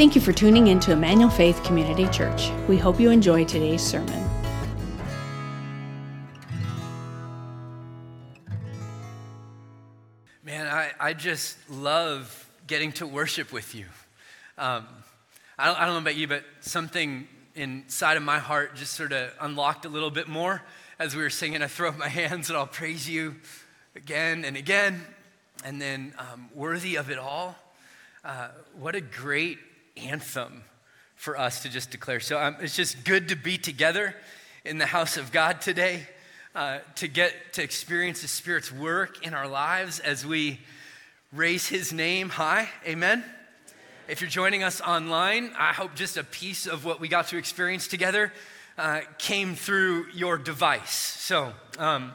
Thank you for tuning in to Emmanuel Faith Community Church. We hope you enjoy today's sermon. Man, I, I just love getting to worship with you. Um, I, don't, I don't know about you, but something inside of my heart just sort of unlocked a little bit more as we were singing. I throw up my hands and I'll praise you again and again. And then, um, worthy of it all, uh, what a great anthem for us to just declare. So um, it's just good to be together in the house of God today, uh, to get to experience the Spirit's work in our lives as we raise His name high. Amen. If you're joining us online, I hope just a piece of what we got to experience together uh, came through your device. So, um,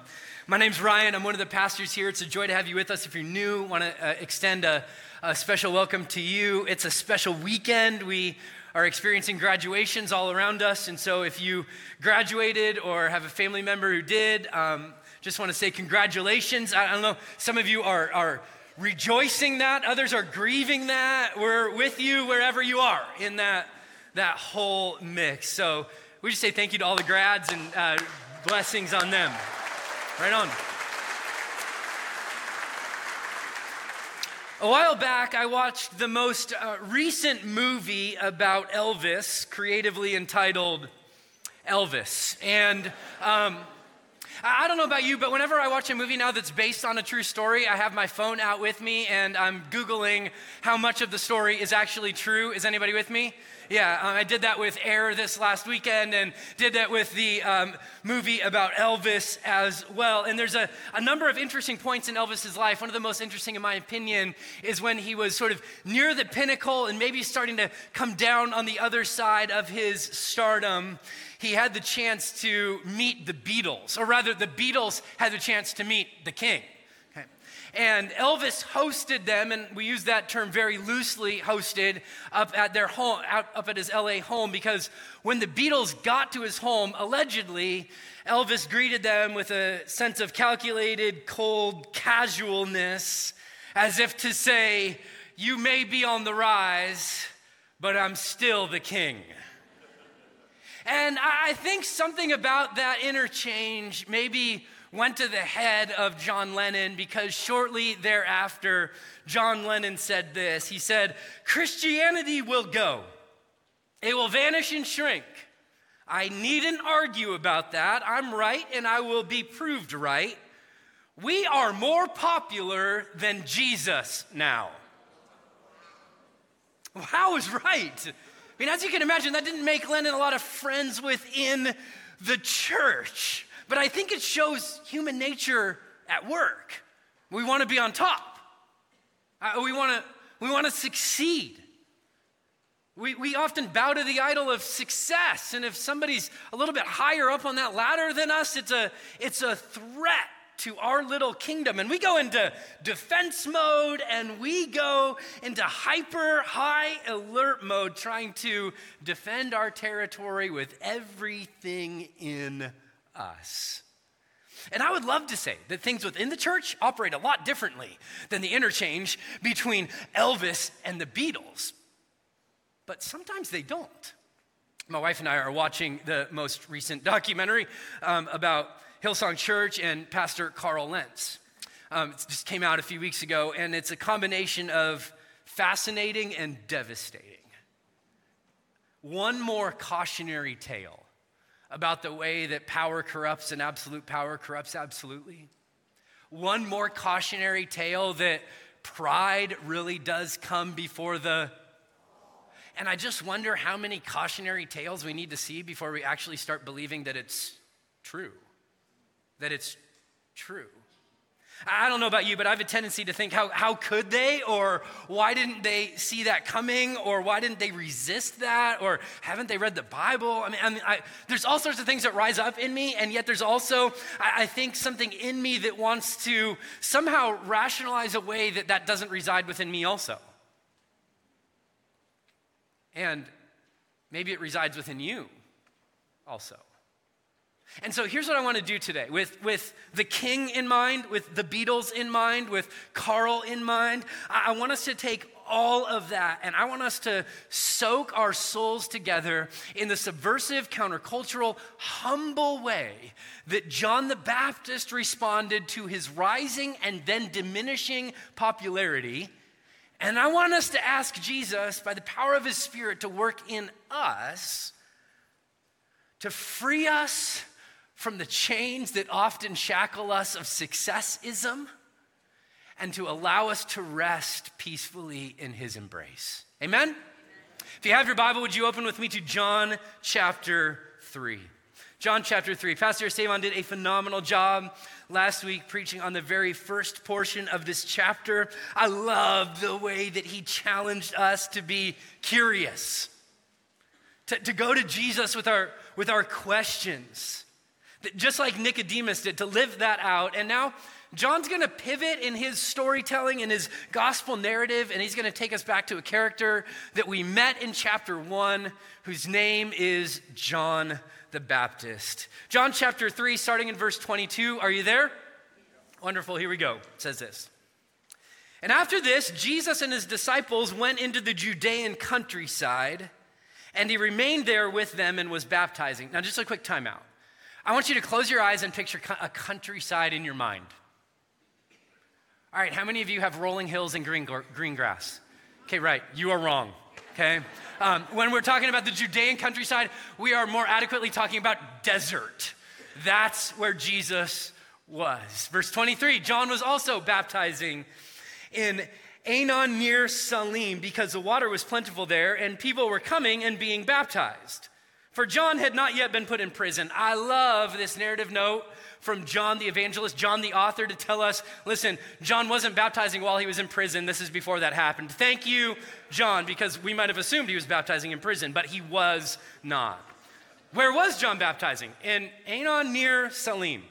my name's Ryan. I'm one of the pastors here. It's a joy to have you with us. If you're new, want to uh, extend a a special welcome to you. It's a special weekend. We are experiencing graduations all around us. And so if you graduated or have a family member who did, um, just want to say congratulations. I, I don't know, some of you are, are rejoicing that, others are grieving that. We're with you wherever you are in that, that whole mix. So we just say thank you to all the grads and uh, blessings on them. Right on. A while back, I watched the most uh, recent movie about Elvis, creatively entitled Elvis. And um, I don't know about you, but whenever I watch a movie now that's based on a true story, I have my phone out with me and I'm Googling how much of the story is actually true. Is anybody with me? Yeah, um, I did that with Air this last weekend and did that with the um, movie about Elvis as well. And there's a, a number of interesting points in Elvis's life. One of the most interesting, in my opinion, is when he was sort of near the pinnacle and maybe starting to come down on the other side of his stardom. He had the chance to meet the Beatles, or rather, the Beatles had the chance to meet the king. And Elvis hosted them, and we use that term very loosely, hosted up at their home, out, up at his LA home, because when the Beatles got to his home, allegedly, Elvis greeted them with a sense of calculated, cold casualness, as if to say, You may be on the rise, but I'm still the king. And I think something about that interchange maybe went to the head of John Lennon because shortly thereafter, John Lennon said this. He said, Christianity will go, it will vanish and shrink. I needn't argue about that. I'm right and I will be proved right. We are more popular than Jesus now. How is right? I mean, as you can imagine, that didn't make Lennon a lot of friends within the church. But I think it shows human nature at work. We want to be on top. Uh, we want to we want to succeed. We, we often bow to the idol of success. And if somebody's a little bit higher up on that ladder than us, it's a, it's a threat to our little kingdom. And we go into defense mode and we go into hyper high alert mode, trying to defend our territory with everything in us. And I would love to say that things within the church operate a lot differently than the interchange between Elvis and the Beatles. But sometimes they don't. My wife and I are watching the most recent documentary um, about Hillsong Church and Pastor Carl Lentz. Um, it just came out a few weeks ago, and it's a combination of fascinating and devastating. One more cautionary tale about the way that power corrupts and absolute power corrupts absolutely. One more cautionary tale that pride really does come before the. And I just wonder how many cautionary tales we need to see before we actually start believing that it's true. That it's true. I don't know about you, but I have a tendency to think, how, how could they? Or why didn't they see that coming? Or why didn't they resist that? Or haven't they read the Bible? I mean, I mean I, there's all sorts of things that rise up in me, and yet there's also, I, I think, something in me that wants to somehow rationalize a way that that doesn't reside within me also. And maybe it resides within you also. And so here's what I want to do today with, with the king in mind, with the Beatles in mind, with Carl in mind. I, I want us to take all of that and I want us to soak our souls together in the subversive, countercultural, humble way that John the Baptist responded to his rising and then diminishing popularity. And I want us to ask Jesus, by the power of his Spirit, to work in us to free us from the chains that often shackle us of successism and to allow us to rest peacefully in his embrace. Amen? If you have your Bible, would you open with me to John chapter 3? John chapter 3. Pastor Savon did a phenomenal job last week preaching on the very first portion of this chapter. I love the way that he challenged us to be curious, to, to go to Jesus with our, with our questions just like Nicodemus did, to live that out. And now John's going to pivot in his storytelling, in his gospel narrative, and he's going to take us back to a character that we met in chapter one, whose name is John the Baptist. John chapter 3, starting in verse 22. Are you there? Wonderful. Here we go. It says this. And after this, Jesus and his disciples went into the Judean countryside, and he remained there with them and was baptizing. Now, just a quick timeout. I want you to close your eyes and picture a countryside in your mind. All right, how many of you have rolling hills and green, green grass? Okay, right, you are wrong, okay? Um, when we're talking about the Judean countryside, we are more adequately talking about desert. That's where Jesus was. Verse 23 John was also baptizing in Aenon near Salim because the water was plentiful there and people were coming and being baptized. For John had not yet been put in prison. I love this narrative note from John the evangelist, John the author, to tell us listen, John wasn't baptizing while he was in prison. This is before that happened. Thank you, John, because we might have assumed he was baptizing in prison, but he was not. Where was John baptizing? In Aenon near Salim.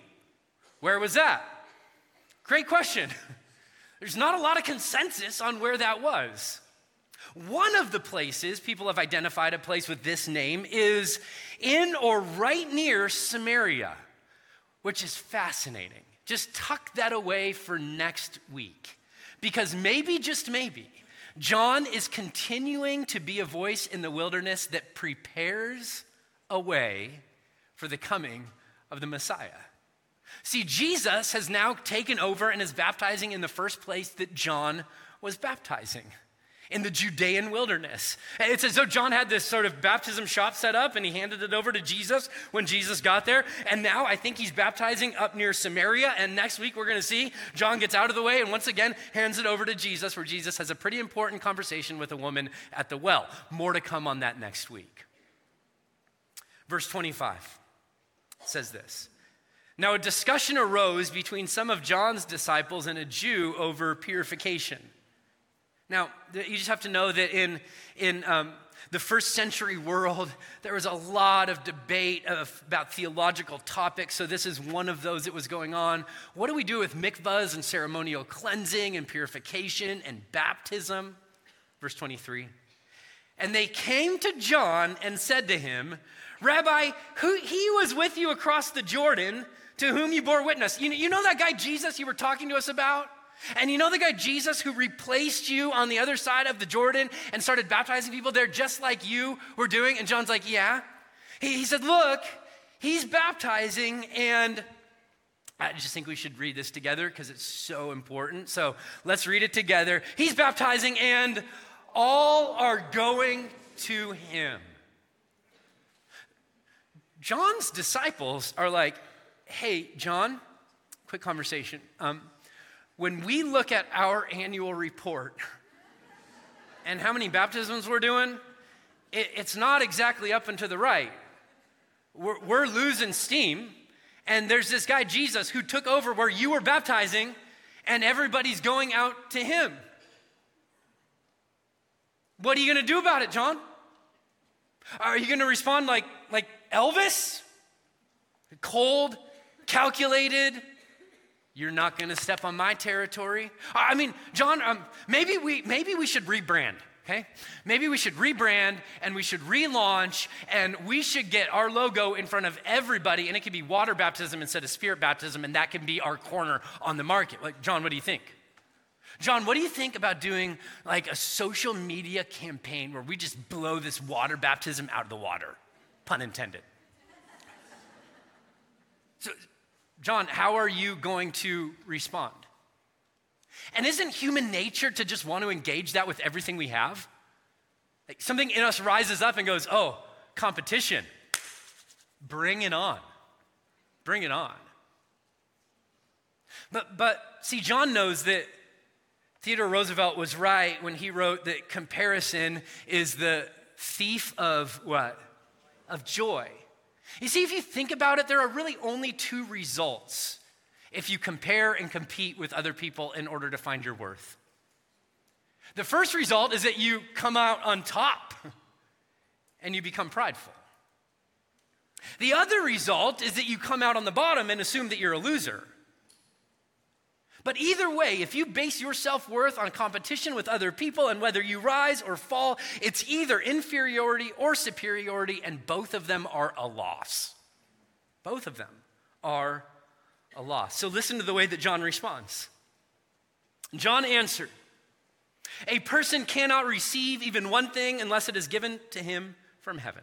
Where was that? Great question. There's not a lot of consensus on where that was. One of the places people have identified a place with this name is in or right near Samaria, which is fascinating. Just tuck that away for next week. Because maybe, just maybe, John is continuing to be a voice in the wilderness that prepares a way for the coming of the Messiah. See, Jesus has now taken over and is baptizing in the first place that John was baptizing in the Judean wilderness. It's as though John had this sort of baptism shop set up and he handed it over to Jesus when Jesus got there. And now I think he's baptizing up near Samaria. And next week we're going to see John gets out of the way and once again hands it over to Jesus, where Jesus has a pretty important conversation with a woman at the well. More to come on that next week. Verse 25 says this. Now, a discussion arose between some of John's disciples and a Jew over purification. Now, you just have to know that in, in um, the first century world, there was a lot of debate of, about theological topics. So, this is one of those that was going on. What do we do with mikvahs and ceremonial cleansing and purification and baptism? Verse 23. And they came to John and said to him, Rabbi, who, he was with you across the Jordan to whom you bore witness. You, you know that guy Jesus you were talking to us about? And you know the guy Jesus who replaced you on the other side of the Jordan and started baptizing people there just like you were doing? And John's like, Yeah. He, he said, Look, he's baptizing, and I just think we should read this together because it's so important. So let's read it together. He's baptizing, and all are going to him. John's disciples are like, Hey, John, quick conversation. Um, when we look at our annual report and how many baptisms we're doing, it, it's not exactly up and to the right. We're, we're losing steam. And there's this guy, Jesus, who took over where you were baptizing, and everybody's going out to him. What are you going to do about it, John? Are you going to respond like, like Elvis? Cold, calculated, you're not going to step on my territory. I mean, John, um, maybe, we, maybe we should rebrand. okay? Maybe we should rebrand and we should relaunch and we should get our logo in front of everybody and it could be water baptism instead of spirit baptism and that can be our corner on the market. Like, John, what do you think? John, what do you think about doing like a social media campaign where we just blow this water baptism out of the water? Pun intended. So, John, how are you going to respond? And isn't human nature to just want to engage that with everything we have? Like something in us rises up and goes, oh, competition. Bring it on. Bring it on. But, but see, John knows that Theodore Roosevelt was right when he wrote that comparison is the thief of what? Of joy. You see, if you think about it, there are really only two results if you compare and compete with other people in order to find your worth. The first result is that you come out on top and you become prideful. The other result is that you come out on the bottom and assume that you're a loser. But either way, if you base your self worth on competition with other people and whether you rise or fall, it's either inferiority or superiority, and both of them are a loss. Both of them are a loss. So listen to the way that John responds. John answered, A person cannot receive even one thing unless it is given to him from heaven.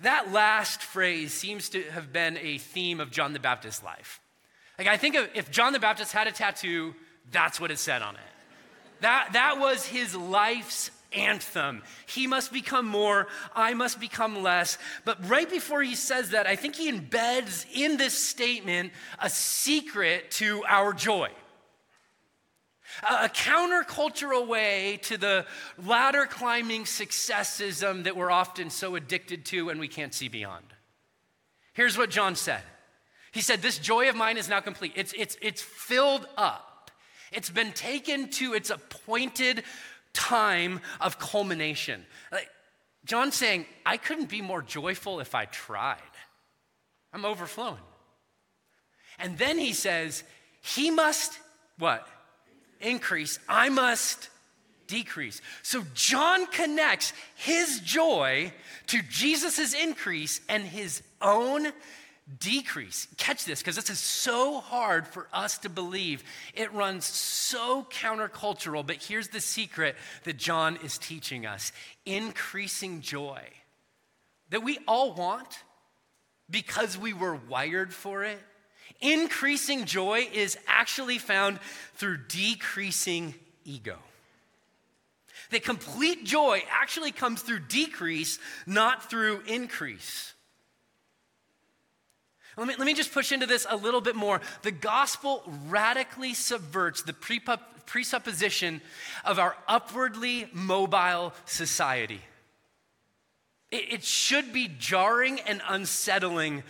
That last phrase seems to have been a theme of John the Baptist's life. Like, I think if John the Baptist had a tattoo, that's what it said on it. That, that was his life's anthem. He must become more, I must become less. But right before he says that, I think he embeds in this statement a secret to our joy. A, countercultural way to the ladder climbing successism that we're often so addicted to and we can't see beyond. Here's what John said He said, This joy of mine is now complete. It's, it's, it's filled up, it's been taken to its appointed time of culmination. Like, John's saying, I couldn't be more joyful if I tried. I'm overflowing. And then he says, He must what? Increase. I must decrease. So John connects his joy to Jesus' increase and his own decrease. Catch this, because this is so hard for us to believe. It runs so countercultural, but here's the secret that John is teaching us increasing joy that we all want because we were wired for it. Increasing joy is actually found through decreasing ego. The complete joy actually comes through decrease, not through increase. Let me, let me just push into this a little bit more. The gospel radically subverts the presupposition of our upwardly mobile society. It, it should be jarring and unsettling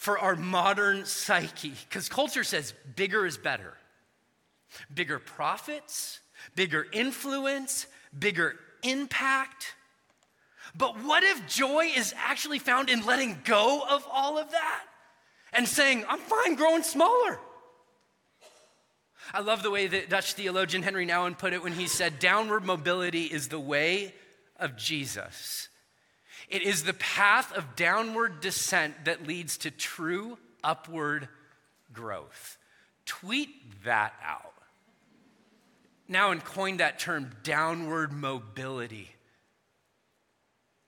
for our modern psyche because culture says bigger is better. Bigger profits, bigger influence, bigger impact. But what if joy is actually found in letting go of all of that? and saying, I'm fine growing smaller. I love the way that Dutch theologian Henri Nouwen put it when he said, Downward mobility is the way of Jesus. It is the path of downward descent that leads to true upward growth. Tweet that out. Nouwen coined that term downward mobility.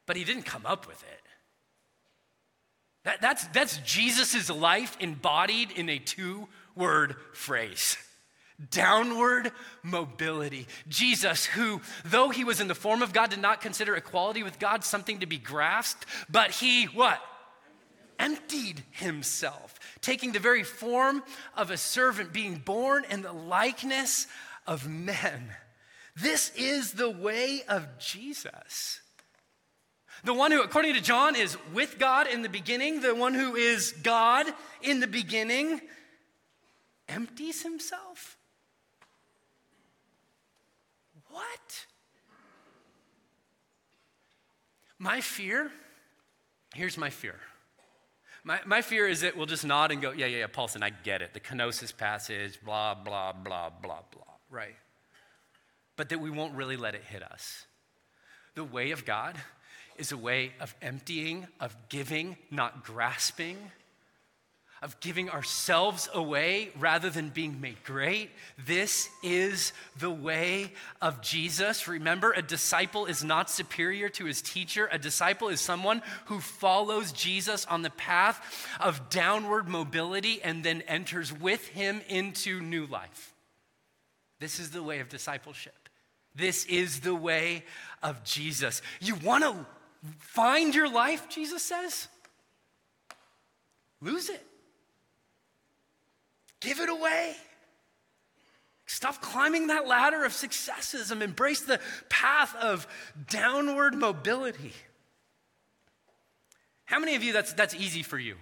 But he didn't come up with it. That, that's that's Jesus' life embodied in a two word phrase downward mobility. Jesus, who, though he was in the form of God, did not consider equality with God something to be grasped, but he what? Emptied himself, taking the very form of a servant, being born in the likeness of men. This is the way of Jesus. The one who, according to John, is with God in the beginning, the one who is God in the beginning, empties himself. What? My fear, here's my fear. My, my fear is that we'll just nod and go, yeah, yeah, yeah, Paulson, I get it. The kenosis passage, blah, blah, blah, blah, blah, right? But that we won't really let it hit us. The way of God is a way of emptying, of giving, not grasping, of giving ourselves away rather than being made great. This is the way of Jesus. Remember, a disciple is not superior to his teacher. A disciple is someone who follows Jesus on the path of downward mobility and then enters with him into new life. This is the way of discipleship. This is the way of Jesus. You want to find your life, Jesus says? Lose it. Give it away. Stop climbing that ladder of successism. Embrace the path of downward mobility. How many of you that's that's easy for you?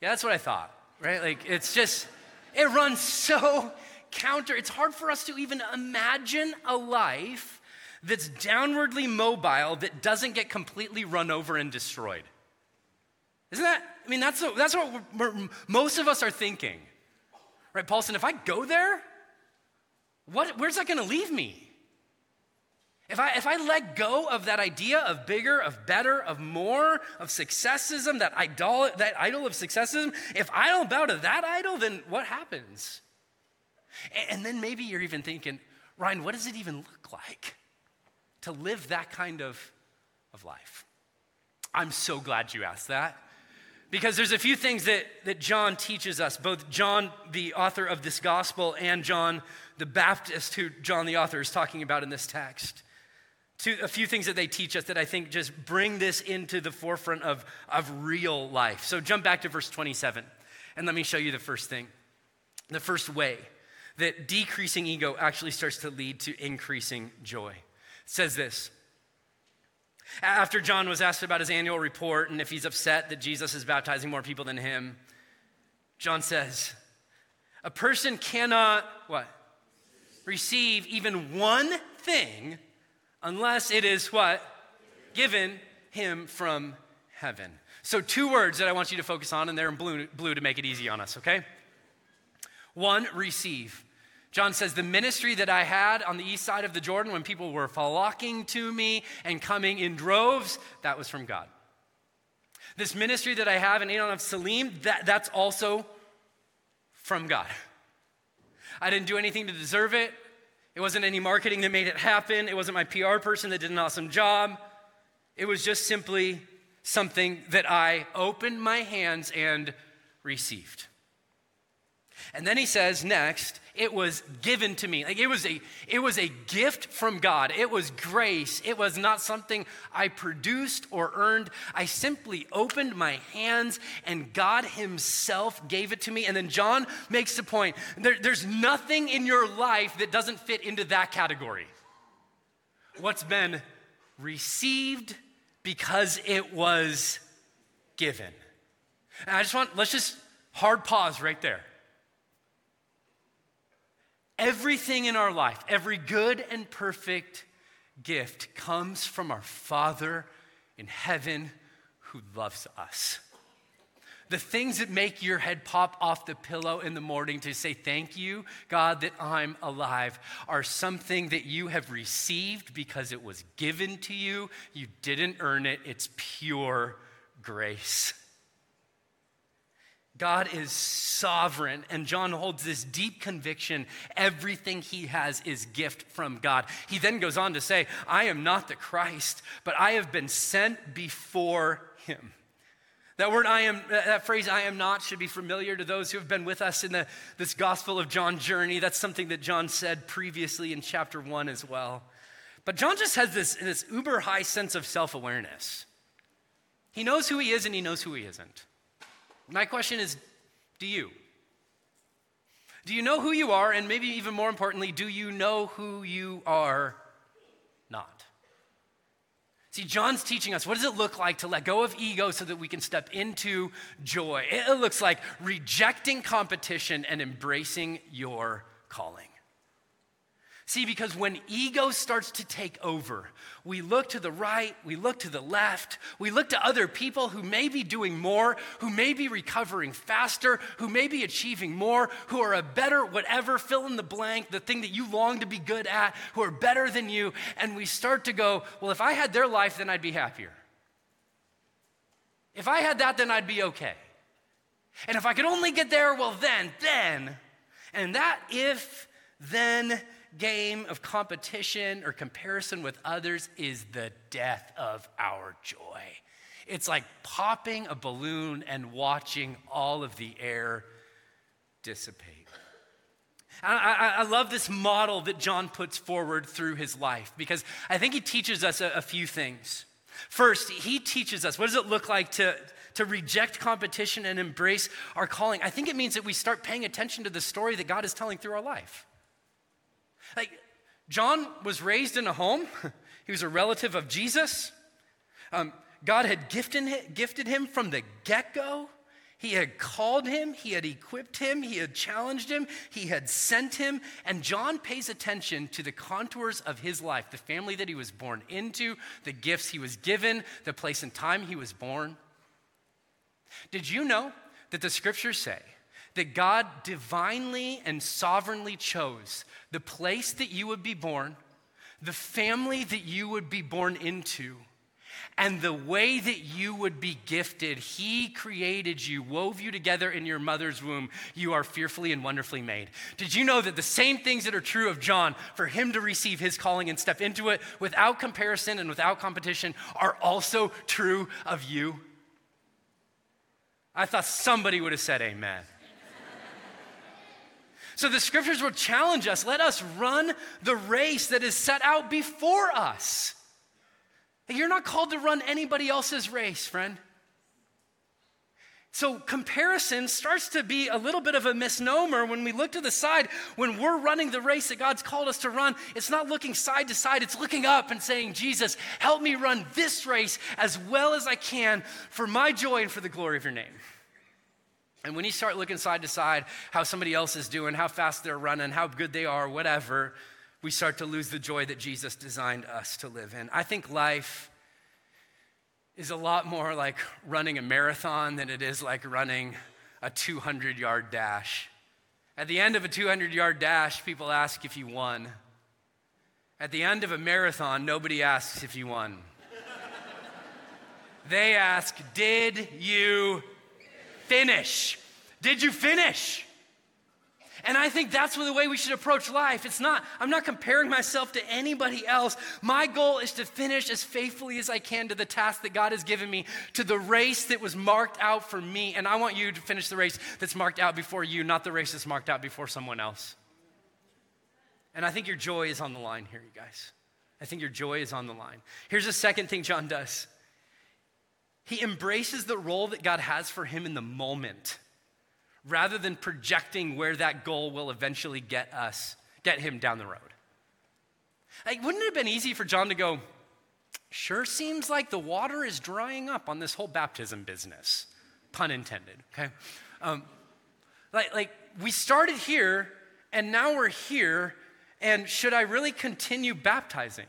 Yeah, that's what I thought, right? Like it's just it runs so counter. It's hard for us to even imagine a life that's downwardly mobile that doesn't get completely run over and destroyed. Isn't that? I mean, that's, that's what most of us are thinking. Right, Paulson, if I go there, what, where's that going to leave me? If I, if I let go of that idea of bigger, of better, of more, of successism, that idol, that idol of successism, if I don't bow to that idol, then what happens? And, and then maybe you're even thinking, Ryan, what does it even look like? to live that kind of, of life? I'm so glad you asked that. Because there's a few things that, that John teaches us, both John, the author of this gospel, and John the Baptist, who John the author is talking about in this text. To a few things that they teach us that I think just bring this into the forefront of, of real life. So jump back to verse 27, and let me show you the first thing. The first way that decreasing ego actually starts to lead to increasing joy says this. After John was asked about his annual report and if he's upset that Jesus is baptizing more people than him, John says, A person cannot, what? Receive even one thing unless it is what? Given him from heaven. So, two words that I want you to focus on, and they're in blue, blue to make it easy on us, okay? One, receive. John says, The ministry that I had on the east side of the Jordan when people were flocking to me and coming in droves, that was from God. This ministry that I have in Aenon of Salim, that, that's also from God. I didn't do anything to deserve it. It wasn't any marketing that made it happen. It wasn't my PR person that did an awesome job. It was just simply something that I opened my hands and received. And then he says next, it was given to me. Like it was a it was a gift from God. It was grace. It was not something I produced or earned. I simply opened my hands and God himself gave it to me. And then John makes the point, there, there's nothing in your life that doesn't fit into that category. What's been received because it was given. And I just want let's just hard pause right there. Everything in our life, every good and perfect gift comes from our Father in heaven who loves us. The things that make your head pop off the pillow in the morning to say, Thank you, God, that I'm alive, are something that you have received because it was given to you. You didn't earn it, it's pure grace. God is sovereign, and John holds this deep conviction everything he has is gift from God. He then goes on to say, I am not the Christ, but I have been sent before him. That word I am, that phrase I am not should be familiar to those who have been with us in the, this Gospel of John journey. That's something that John said previously in chapter one as well. But John just has this, this uber high sense of self awareness. He knows who he is and he knows who he isn't. My question is do you? Do you know who you are? And maybe even more importantly, do you know who you are not? See, John's teaching us what does it look like to let go of ego so that we can step into joy? It looks like rejecting competition and embracing your calling. See, because when ego starts to take over, we look to the right, we look to the left, we look to other people who may be doing more, who may be recovering faster, who may be achieving more, who are a better whatever, fill in the blank, the thing that you long to be good at, who are better than you. And we start to go, well, if I had their life, then I'd be happier. If I had that, then I'd be okay. And if I could only get there, well, then, then. And that if, then, game of competition or comparison with others is the death of our joy. It's like popping a balloon and watching all of the air dissipate. I, I, I, love this model that John puts forward through his life because I think he teaches us a, a few things. First, he teaches us what does it look like to, to reject competition and embrace our calling? I think it means that we start paying attention to the story that God is telling through our life. John was raised in a home, he was a relative of Jesus. Um, God had gifted, gifted him from the get go. He had called him, he had equipped him, he had challenged him, he had sent him. And John pays attention to the contours of his life, the family that he was born into, the gifts he was given, the place and time he was born. Did you know that the scriptures say that God divinely and sovereignly chose the place that you would be born, the family that you would be born into, and the way that you would be gifted. He created you, wove you together in your mother's womb. You are fearfully and wonderfully made. Did you know that the same things that are true of John, for him to receive his calling and step into it without comparison and without competition, are also true of you? I thought somebody would have said amen. So the scriptures will challenge us let us run the race that is set out before us. You're not called to run anybody else's race, friend. So, comparison starts to be a little bit of a misnomer when we look to the side. When we're running the race that God's called us to run, it's not looking side to side, it's looking up and saying, Jesus, help me run this race as well as I can for my joy and for the glory of your name. And when you start looking side to side, how somebody else is doing, how fast they're running, how good they are, whatever, we start to lose the joy that Jesus designed us to live in. I think life is a lot more like running a marathon than it is like running a 200 yard dash. At the end of a 200 yard dash, people ask if you won. At the end of a marathon, nobody asks if you won. they ask, Did you finish? Did you finish? And I think that's the way we should approach life. It's not, I'm not comparing myself to anybody else. My goal is to finish as faithfully as I can to the task that God has given me, to the race that was marked out for me. And I want you to finish the race that's marked out before you, not the race that's marked out before someone else. And I think your joy is on the line here, you guys. I think your joy is on the line. Here's the second thing John does he embraces the role that God has for him in the moment rather than projecting where that goal will eventually get us, get him down the road. Like, wouldn't it have been easy for John to go, sure seems like the water is drying up on this whole baptism business, pun intended, okay? Um, like, like, we started here and now we're here, and should I really continue baptizing?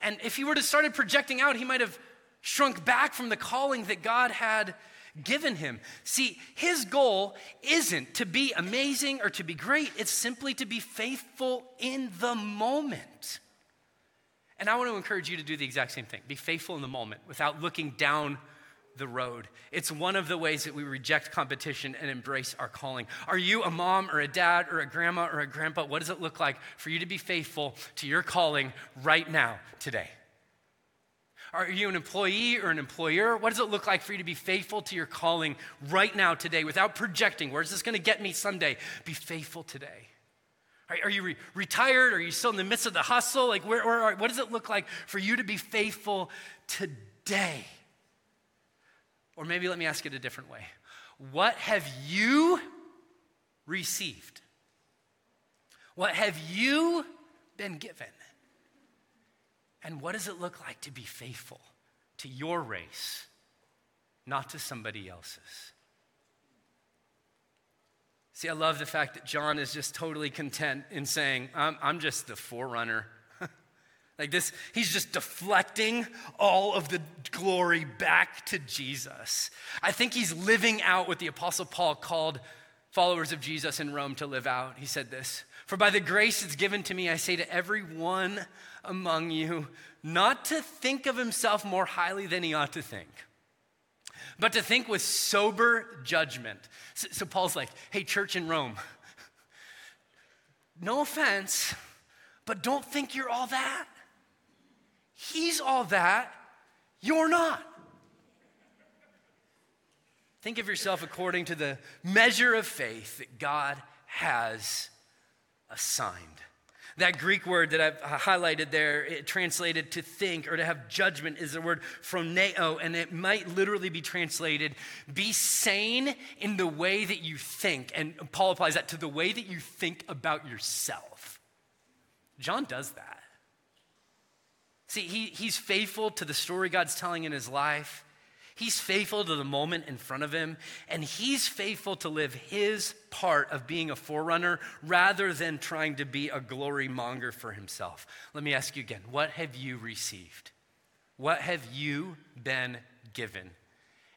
And if he were to started projecting out, he might have shrunk back from the calling that God had given him. See, his goal isn't to be amazing or to be great, it's simply to be faithful in the moment. And I want to encourage you to do the exact same thing be faithful in the moment without looking down the road. It's one of the ways that we reject competition and embrace our calling. Are you a mom or a dad or a grandma or a grandpa? What does it look like for you to be faithful to your calling right now, today? Are you an employee or an employer? What does it look like for you to be faithful to your calling right now, today, without projecting? Where's this going to get me someday? Be faithful today. Are, you re- retired? Are you still in the midst of the hustle? Like, where, where, what does it look like for you to be faithful today? Or maybe let me ask it a different way. What have you received? What have you been given? And what does it look like to be faithful to your race, not to somebody else's? See, I love the fact that John is just totally content in saying, I'm, I'm just the forerunner. like this, he's just deflecting all of the glory back to Jesus. I think he's living out what the Apostle Paul called followers of Jesus in Rome to live out. He said this For by the grace that's given to me, I say to every one among you, not to think of himself more highly than he ought to think but to think with sober judgment. So, so Paul's like, hey, church in Rome, no offense, but don't think you're all that. He's all that, you're not. Think of yourself according to the measure of faith that God has assigned. That Greek word that I've uh, highlighted there, it translated to think or to have judgment, is the word phroneo, and it might literally be translated be sane in the way that you think. And Paul applies that to the way that you think about yourself. John does that. See, he, he's faithful to the story God's telling in his life. He's faithful to the moment in front of him, and he's faithful to live his part of being a forerunner rather than trying to be a glory monger for himself. Let me ask you again what have you received? What have you been given?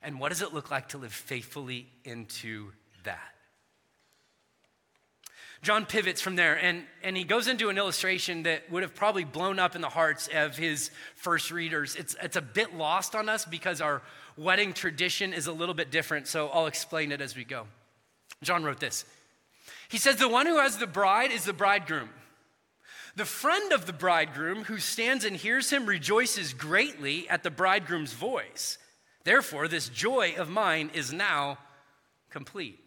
And what does it look like to live faithfully into that? John pivots from there and, and he goes into an illustration that would have probably blown up in the hearts of his first readers. It's, it's a bit lost on us because our wedding tradition is a little bit different, so I'll explain it as we go. John wrote this He says, The one who has the bride is the bridegroom. The friend of the bridegroom who stands and hears him rejoices greatly at the bridegroom's voice. Therefore, this joy of mine is now complete.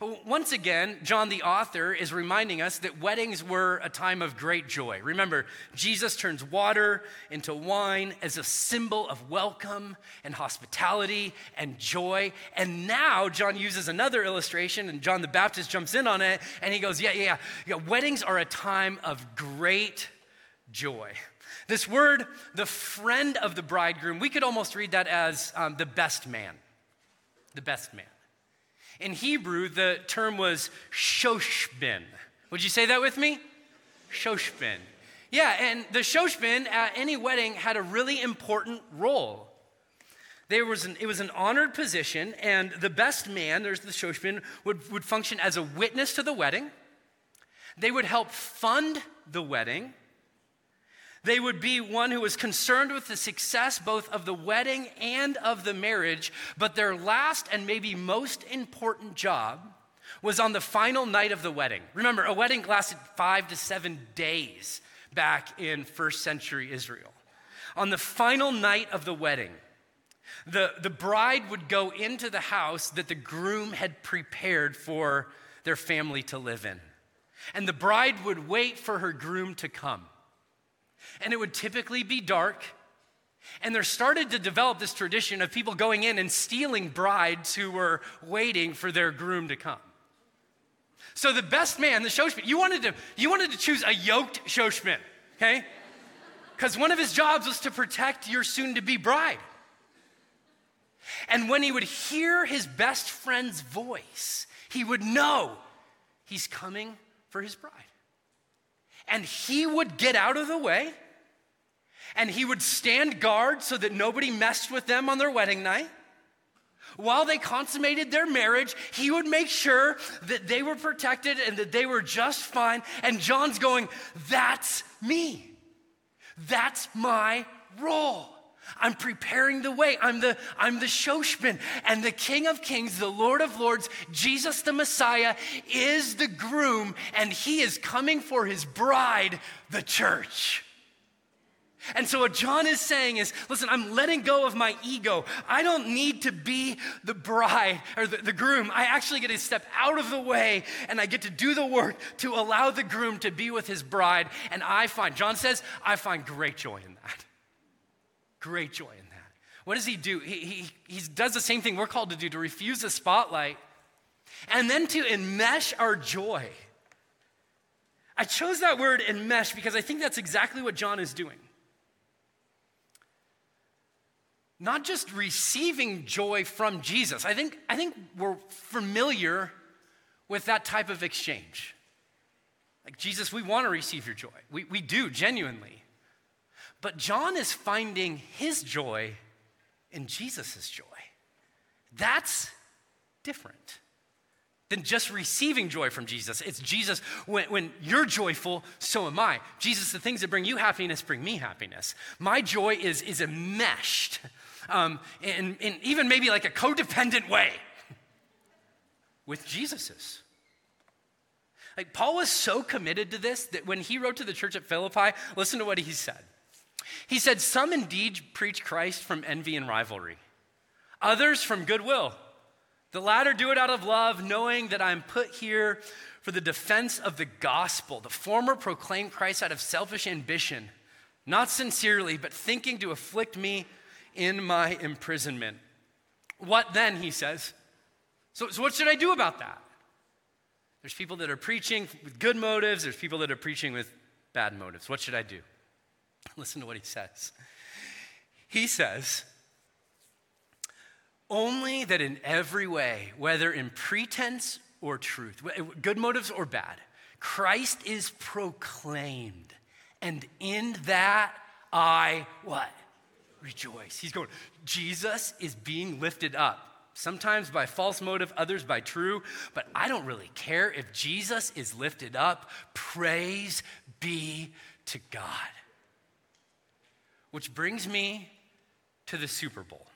Once again, John the author is reminding us that weddings were a time of great joy. Remember, Jesus turns water into wine as a symbol of welcome and hospitality and joy. And now John uses another illustration, and John the Baptist jumps in on it, and he goes, Yeah, yeah, yeah. Weddings are a time of great joy. This word, the friend of the bridegroom, we could almost read that as um, the best man. The best man. In Hebrew, the term was shoshbin. Would you say that with me? Shoshbin. Yeah, and the shoshbin at any wedding had a really important role. There was an, it was an honored position, and the best man, there's the shoshbin, would, would function as a witness to the wedding. They would help fund the wedding. They would be one who was concerned with the success both of the wedding and of the marriage, but their last and maybe most important job was on the final night of the wedding. Remember, a wedding lasted five to seven days back in first century Israel. On the final night of the wedding, the, the bride would go into the house that the groom had prepared for their family to live in. And the bride would wait for her groom to come and it would typically be dark. And there started to develop this tradition of people going in and stealing brides who were waiting for their groom to come. So the best man, the shoshbin, you wanted to, you wanted to choose a yoked shoshbin, okay? Because one of his jobs was to protect your soon-to-be bride. And when he would hear his best friend's voice, he would know he's coming for his bride. And he would get out of the way and he would stand guard so that nobody messed with them on their wedding night. While they consummated their marriage, he would make sure that they were protected and that they were just fine. And John's going, That's me. That's my role. I'm preparing the way. I'm the, I'm the shoshbin. And the King of Kings, the Lord of Lords, Jesus the Messiah, is the groom, and he is coming for his bride, the church. And so, what John is saying is listen, I'm letting go of my ego. I don't need to be the bride or the, the, groom. I actually get to step out of the way and I get to do the work to allow the groom to be with his bride. And I find, John says, I find great joy in that. Great joy in that. What does he do? He, he, he does the same thing we're called to do to refuse the spotlight and then to enmesh our joy. I chose that word enmesh because I think that's exactly what John is doing. Not just receiving joy from Jesus. I think, I think we're familiar with that type of exchange. Like, Jesus, we want to receive your joy. We, we do, genuinely. But John is finding his joy in Jesus' joy. That's different than just receiving joy from Jesus. It's Jesus, when, when you're joyful, so am I. Jesus, the things that bring you happiness bring me happiness. My joy is, is enmeshed um, in, in even maybe like a codependent way with Jesus's. Like Paul was so committed to this that when he wrote to the church at Philippi, listen to what he said. He said, Some indeed preach Christ from envy and rivalry, others from goodwill. The latter do it out of love, knowing that I'm put here for the defense of the gospel. The former proclaim Christ out of selfish ambition, not sincerely, but thinking to afflict me in my imprisonment. What then, he says? So, so what should I do about that? There's people that are preaching with good motives, there's people that are preaching with bad motives. What should I do? Listen to what he says. He says, only that in every way, whether in pretense or truth, good motives or bad, Christ is proclaimed. And in that I what? Rejoice. He's going, Jesus is being lifted up. Sometimes by false motive, others by true, but I don't really care if Jesus is lifted up. Praise be to God. Which brings me to the Super Bowl.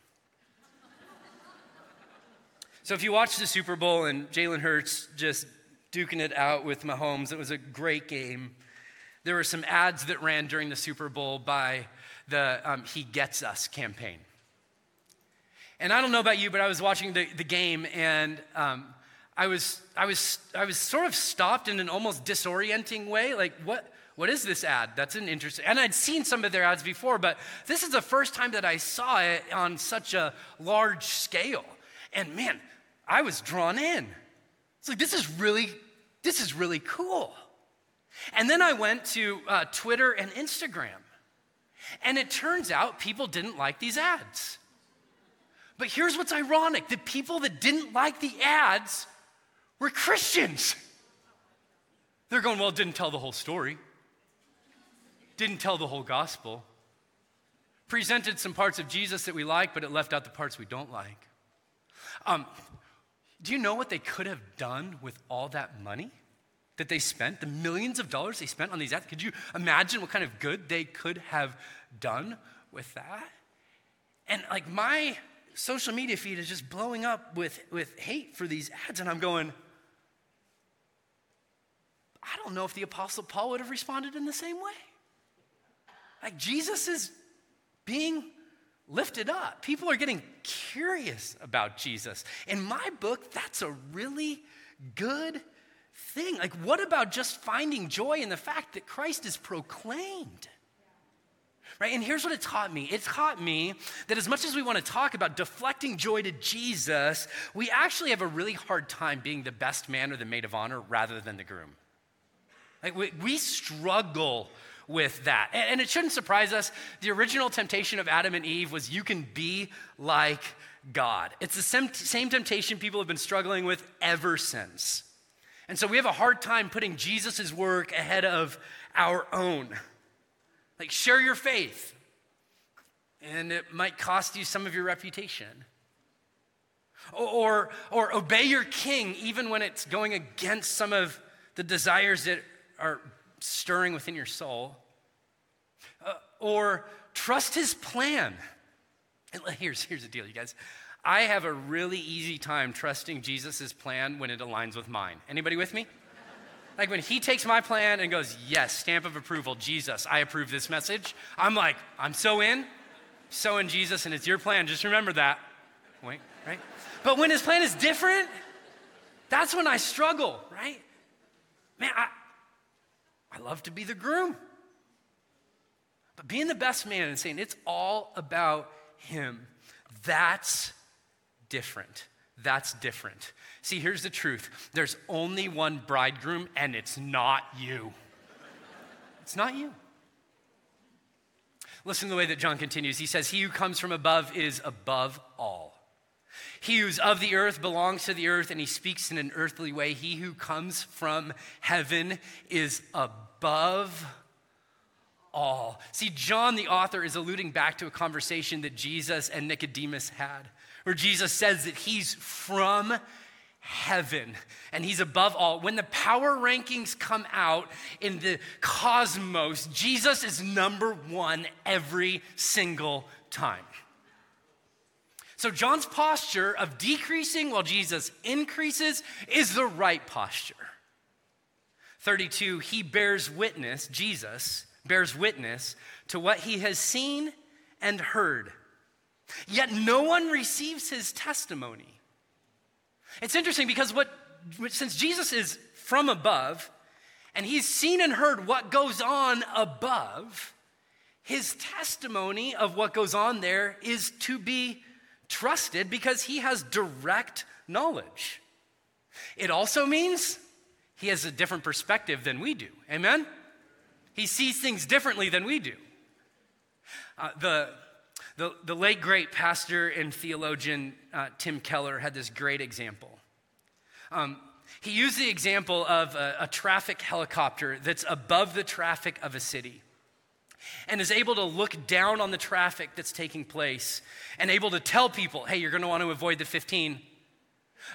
So if you watch the Super Bowl and Jalen Hurts just duking it out with Mahomes, it was a great game. There were some ads that ran during the Super Bowl by the um, He Gets Us campaign. And I don't know about you, but I was watching the, the game and um, I, was, I, was, I was sort of stopped in an almost disorienting way. Like, what, what is this ad? That's an interesting. And I'd seen some of their ads before, but this is the first time that I saw it on such a large scale. And man, I was drawn in. It's like, this is really, this is really cool. And then I went to uh, Twitter and Instagram. And it turns out people didn't like these ads. But here's what's ironic the people that didn't like the ads were Christians. They're going, well, it didn't tell the whole story, didn't tell the whole gospel, presented some parts of Jesus that we like, but it left out the parts we don't like. Um, do you know what they could have done with all that money that they spent? The millions of dollars they spent on these ads? Could you imagine what kind of good they could have done with that? And like my social media feed is just blowing up with, with hate for these ads, and I'm going, I don't know if the Apostle Paul would have responded in the same way. Like Jesus is being lifted up. People are getting curious about Jesus. In my book, that's a really good thing. Like, what about just finding joy in the fact that Christ is proclaimed? Right? And here's what it taught me it taught me that as much as we want to talk about deflecting joy to Jesus, we actually have a really hard time being the best man or the maid of honor rather than the groom. Like, we, we struggle with that. And it shouldn't surprise us. The original temptation of Adam and Eve was you can be like God. It's the same, temptation people have been struggling with ever since. And so we have a hard time putting Jesus' work ahead of our own. Like, share your faith, and it might cost you some of your reputation. Or, or, obey your king even when it's going against some of the desires that are stirring within your soul, uh, or trust his plan. Here's, here's the deal, you guys. I have a really easy time trusting Jesus' plan when it aligns with mine. Anybody with me? Like when he takes my plan and goes, Yes, stamp of approval, Jesus, I approve this message. I'm like, I'm so in, so in Jesus, and it's your plan. Just remember that. Wait, right? But when his plan is different, that's when I struggle, right? Man, I, I love to be the groom. But being the best man and saying it's all about him, that's different. That's different. See, here's the truth there's only one bridegroom, and it's not you. It's not you. Listen to the way that John continues. He says, He who comes from above is above all. He who's of the earth belongs to the earth, and he speaks in an earthly way. He who comes from heaven is above all. See, John, the author, is alluding back to a conversation that Jesus and Nicodemus had, where Jesus says that he's from heaven and he's above all. When the power rankings come out in the cosmos, Jesus is number one every single time. So, John's posture of decreasing while Jesus increases is the right posture. 32, he bears witness, Jesus bears witness to what he has seen and heard. Yet no one receives his testimony. It's interesting because what, since Jesus is from above and he's seen and heard what goes on above, his testimony of what goes on there is to be trusted because he has direct knowledge. It also means he has a different perspective than we do. Amen? He sees things differently than we do. Uh, the, the, the late great pastor and theologian uh, Tim Keller had this great example. Um, he used the example of a, a traffic helicopter that's above the traffic of a city and is able to look down on the traffic that's taking place and able to tell people, hey, you're going to want to avoid the 15.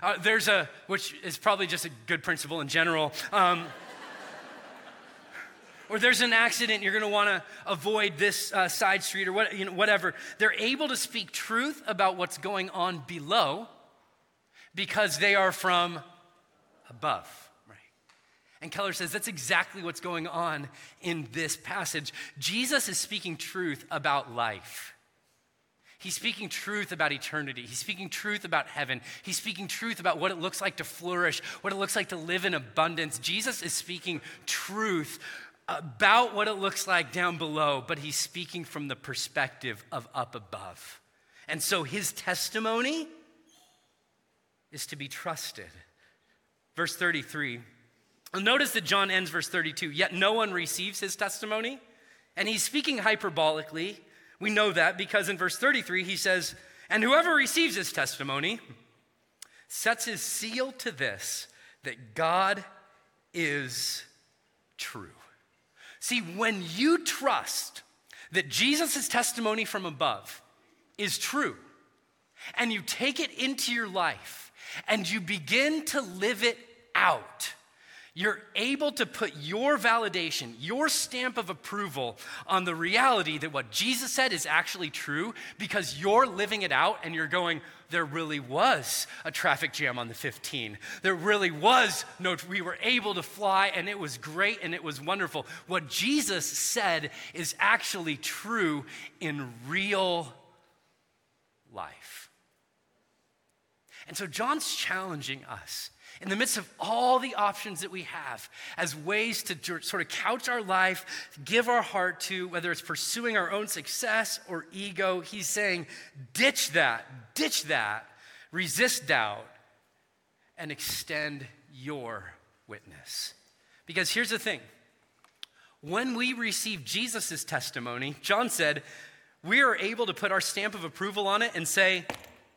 Uh, there's a, which is probably just a good principle in general. Um, or there's an accident, you're going to want to avoid this uh, side street or what, you know, whatever. They're able to speak truth about what's going on below because they are from above. Right? And Keller says that's exactly what's going on in this passage. Jesus is speaking truth about life. He's speaking truth about eternity. He's speaking truth about heaven. He's speaking truth about what it looks like to flourish, what it looks like to live in abundance. Jesus is speaking truth about what it looks like down below, but he's speaking from the perspective of up above. And so his testimony is to be trusted. Verse 33. Notice that John ends verse 32, yet no one receives his testimony. And he's speaking hyperbolically. We know that because in verse 33 he says, And whoever receives his testimony sets his seal to this, that God is true. See, when you trust that Jesus' testimony from above is true, and you take it into your life and you begin to live it out, you're able to put your validation, your stamp of approval on the reality that what Jesus said is actually true because you're living it out and you're going, there really was a traffic jam on the 15. There really was no, we were able to fly and it was great and it was wonderful. What Jesus said is actually true in real life. And so John's challenging us in the midst of all the options that we have as ways to sort of couch our life, give our heart to, whether it's pursuing our own success or ego, he's saying, ditch that, ditch that, resist doubt, and extend your witness. Because here's the thing when we receive Jesus' testimony, John said, we are able to put our stamp of approval on it and say,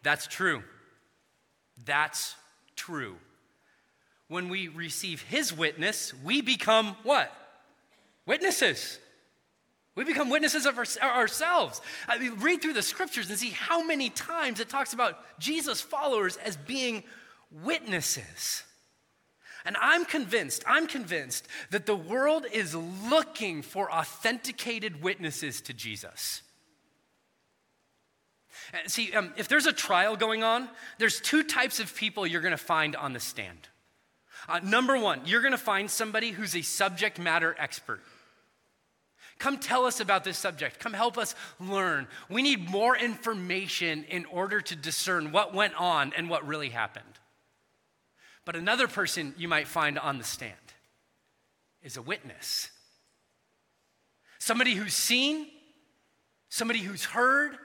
that's true. That's true when we receive his witness, we become what? Witnesses. We become witnesses of our, ourselves. I mean, read through the scriptures and see how many times it talks about Jesus' followers as being witnesses. And I'm convinced, I'm convinced that the world is looking for authenticated witnesses to Jesus. See, um, if there's a trial going on, there's two types of people you're going to find on the stand. Uh, number one, you're going to find somebody who's a subject matter expert. Come tell us about this subject. Come help us learn. We need more information in order to discern what went on and what really happened. But another person you might find on the stand is a witness. Somebody who's seen, somebody who's heard,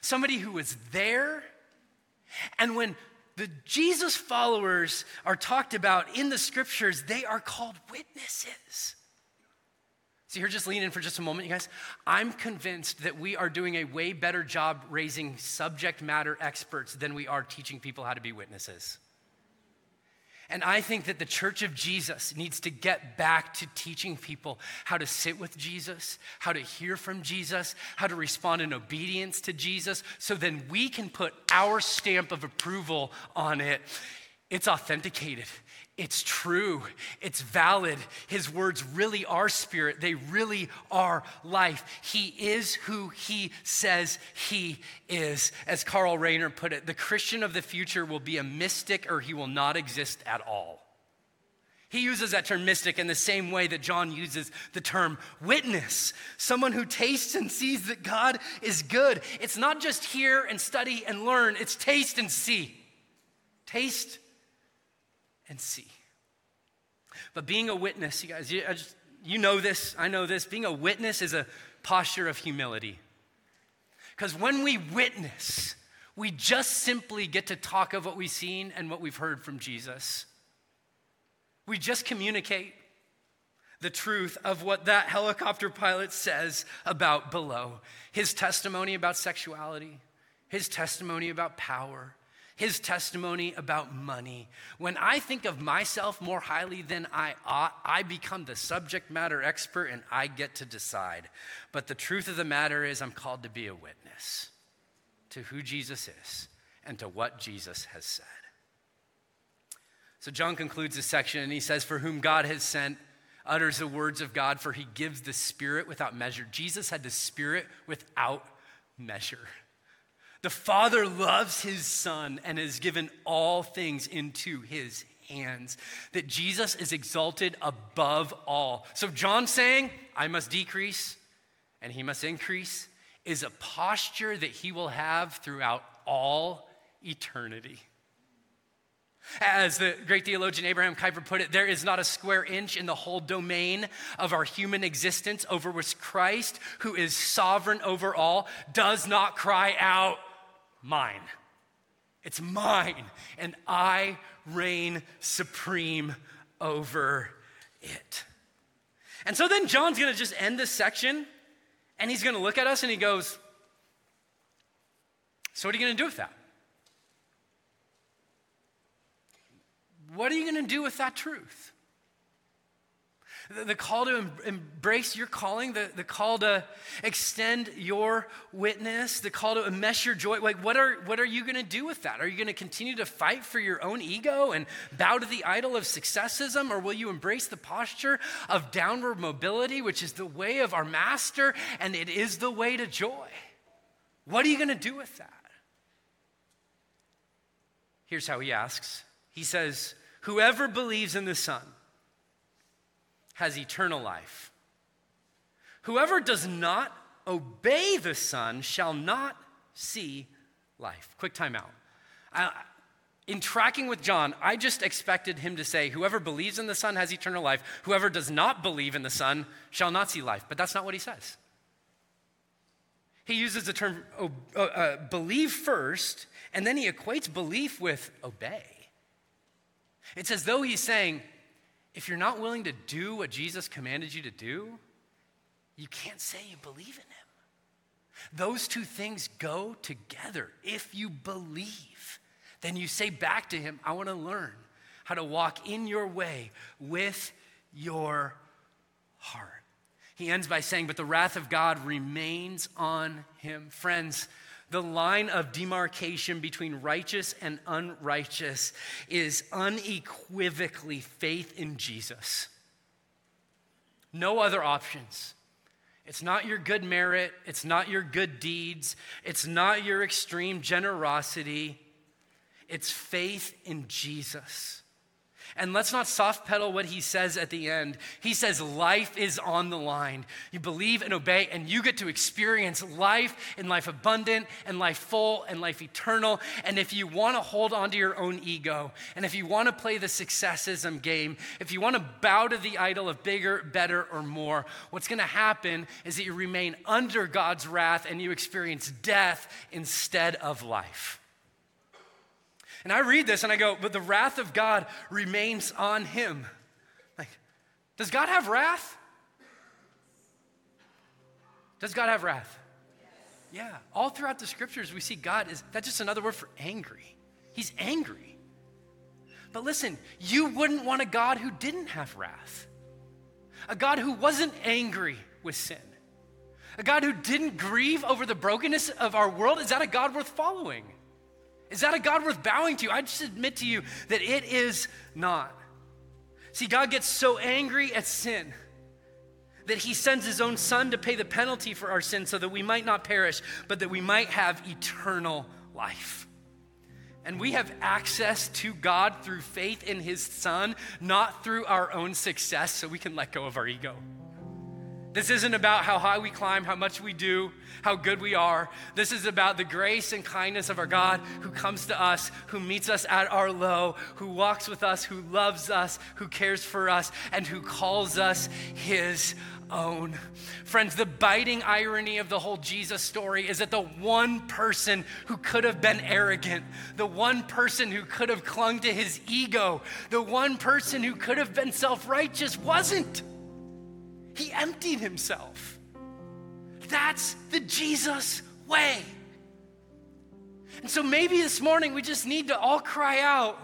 somebody who was there. And when the Jesus followers are talked about in the scriptures, they are called witnesses. See, here, just lean in for just a moment, you guys. I'm convinced that we are doing a way better job raising subject matter experts than we are teaching people how to be witnesses. And I think that the church of Jesus needs to get back to teaching people how to sit with Jesus, how to hear from Jesus, how to respond in obedience to Jesus, so then we can put our stamp of approval on it. It's authenticated, it's true, it's valid. His words really are spirit, they really are life. He is who he says he is. As Karl Rahner put it, the Christian of the future will be a mystic or he will not exist at all. He uses that term mystic in the same way that John uses the term witness, someone who tastes and sees that God is good. It's not just hear and study and learn, it's taste and see. Taste and see. But being a witness, you guys, you, just, you know this, I know this. Being a witness is a posture of humility. Because when we witness, we just simply get to talk of what we've seen and what we've heard from Jesus. We just communicate the truth of what that helicopter pilot says about below his testimony about sexuality, his testimony about power, his testimony about money. When I think of myself more highly than I ought, I become the subject matter expert and I get to decide. But the truth of the matter is, I'm called to be a witness to who Jesus is and to what Jesus has said. So John concludes this section and he says, For whom God has sent, utters the words of God, for he gives the Spirit without measure. Jesus had the Spirit without measure. The Father loves his Son and has given all things into his hands. That Jesus is exalted above all. So, John saying, I must decrease and he must increase, is a posture that he will have throughout all eternity. As the great theologian Abraham Kuyper put it, there is not a square inch in the whole domain of our human existence over which Christ, who is sovereign over all, does not cry out, mine. It's mine, and I reign supreme over it. And so then John's gonna just end this section, and he's gonna look at us and he goes, So, what are you gonna do with that? What are you gonna do with that truth? The call to em- embrace your calling, the, the call to extend your witness, the call to enmesh your joy. Like, what are, what are you going to do with that? Are you going to continue to fight for your own ego and bow to the idol of successism, or will you embrace the posture of downward mobility, which is the way of our master and it is the way to joy? What are you going to do with that? Here's how he asks He says, Whoever believes in the Son, has eternal life. Whoever does not obey the Son shall not see life. Quick timeout. Uh, in tracking with John, I just expected him to say, Whoever believes in the Son has eternal life. Whoever does not believe in the Son shall not see life. But that's not what he says. He uses the term uh, uh, believe first, and then he equates belief with obey. It's as though he's saying, if you're not willing to do what Jesus commanded you to do, you can't say you believe in him. Those two things go together. If you believe, then you say back to him, I want to learn how to walk in your way with your heart. He ends by saying, But the wrath of God remains on him. Friends, the line of demarcation between righteous and unrighteous is unequivocally faith in Jesus. No other options. It's not your good merit, it's not your good deeds, it's not your extreme generosity. It's faith in Jesus. And let's not soft pedal what he says at the end. He says, Life is on the line. You believe and obey, and you get to experience life and life abundant and life full and life eternal. And if you want to hold on to your own ego, and if you want to play the successism game, if you want to bow to the idol of bigger, better, or more, what's going to happen is that you remain under God's wrath and you experience death instead of life. And I read this and I go, but the wrath of God remains on him. Like, does God have wrath? Does God have wrath? Yeah. All throughout the scriptures, we see God is that's just another word for angry. He's angry. But listen, you wouldn't want a God who didn't have wrath, a God who wasn't angry with sin, a God who didn't grieve over the brokenness of our world. Is that a God worth following? Is that a God worth bowing to? I just admit to you that it is not. See, God gets so angry at sin that he sends his own son to pay the penalty for our sin so that we might not perish, but that we might have eternal life. And we have access to God through faith in his son, not through our own success, so we can let go of our ego. This isn't about how high we climb, how much we do, how good we are. This is about the grace and kindness of our God who comes to us, who meets us at our low, who walks with us, who loves us, who cares for us, and who calls us his own. Friends, the biting irony of the whole Jesus story is that the one person who could have been arrogant, the one person who could have clung to his ego, the one person who could have been self righteous wasn't. He emptied himself. That's the Jesus way. And so maybe this morning we just need to all cry out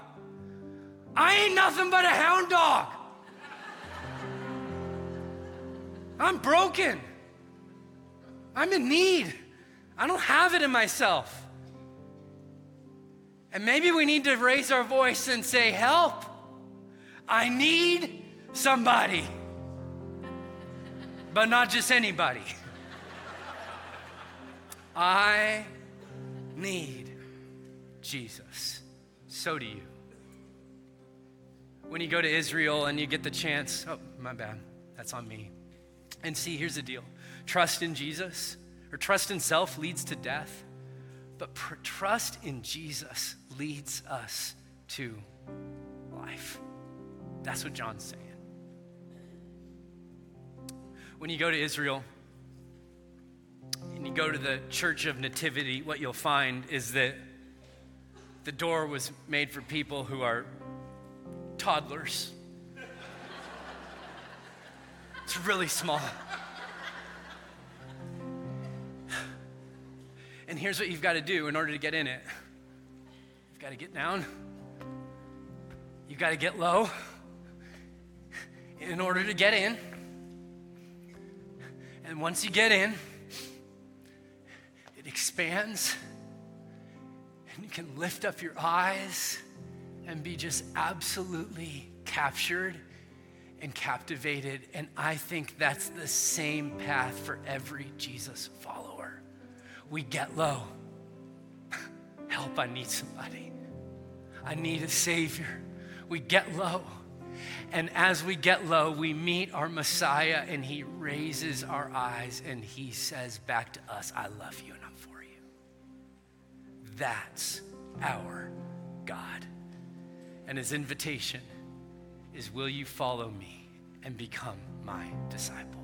I ain't nothing but a hound dog. I'm broken. I'm in need. I don't have it in myself. And maybe we need to raise our voice and say, Help! I need somebody but not just anybody. I need Jesus. So do you. When you go to Israel and you get the chance, oh, my bad, that's on me. And see, here's the deal trust in Jesus or trust in self leads to death, but pr- trust in Jesus leads us to life. That's what John's saying. When you go to Israel and you go to the Church of Nativity, what you'll find is that the door was made for people who are toddlers. It's really small. And here's what you've got to do in order to get in it you've got to get down, you've got to get low in order to get in. And once you get in, it expands, and you can lift up your eyes and be just absolutely captured and captivated. And I think that's the same path for every Jesus follower. We get low. Help, I need somebody. I need a Savior. We get low. And as we get low, we meet our Messiah and he raises our eyes and he says back to us, I love you and I'm for you. That's our God. And his invitation is Will you follow me and become my disciple?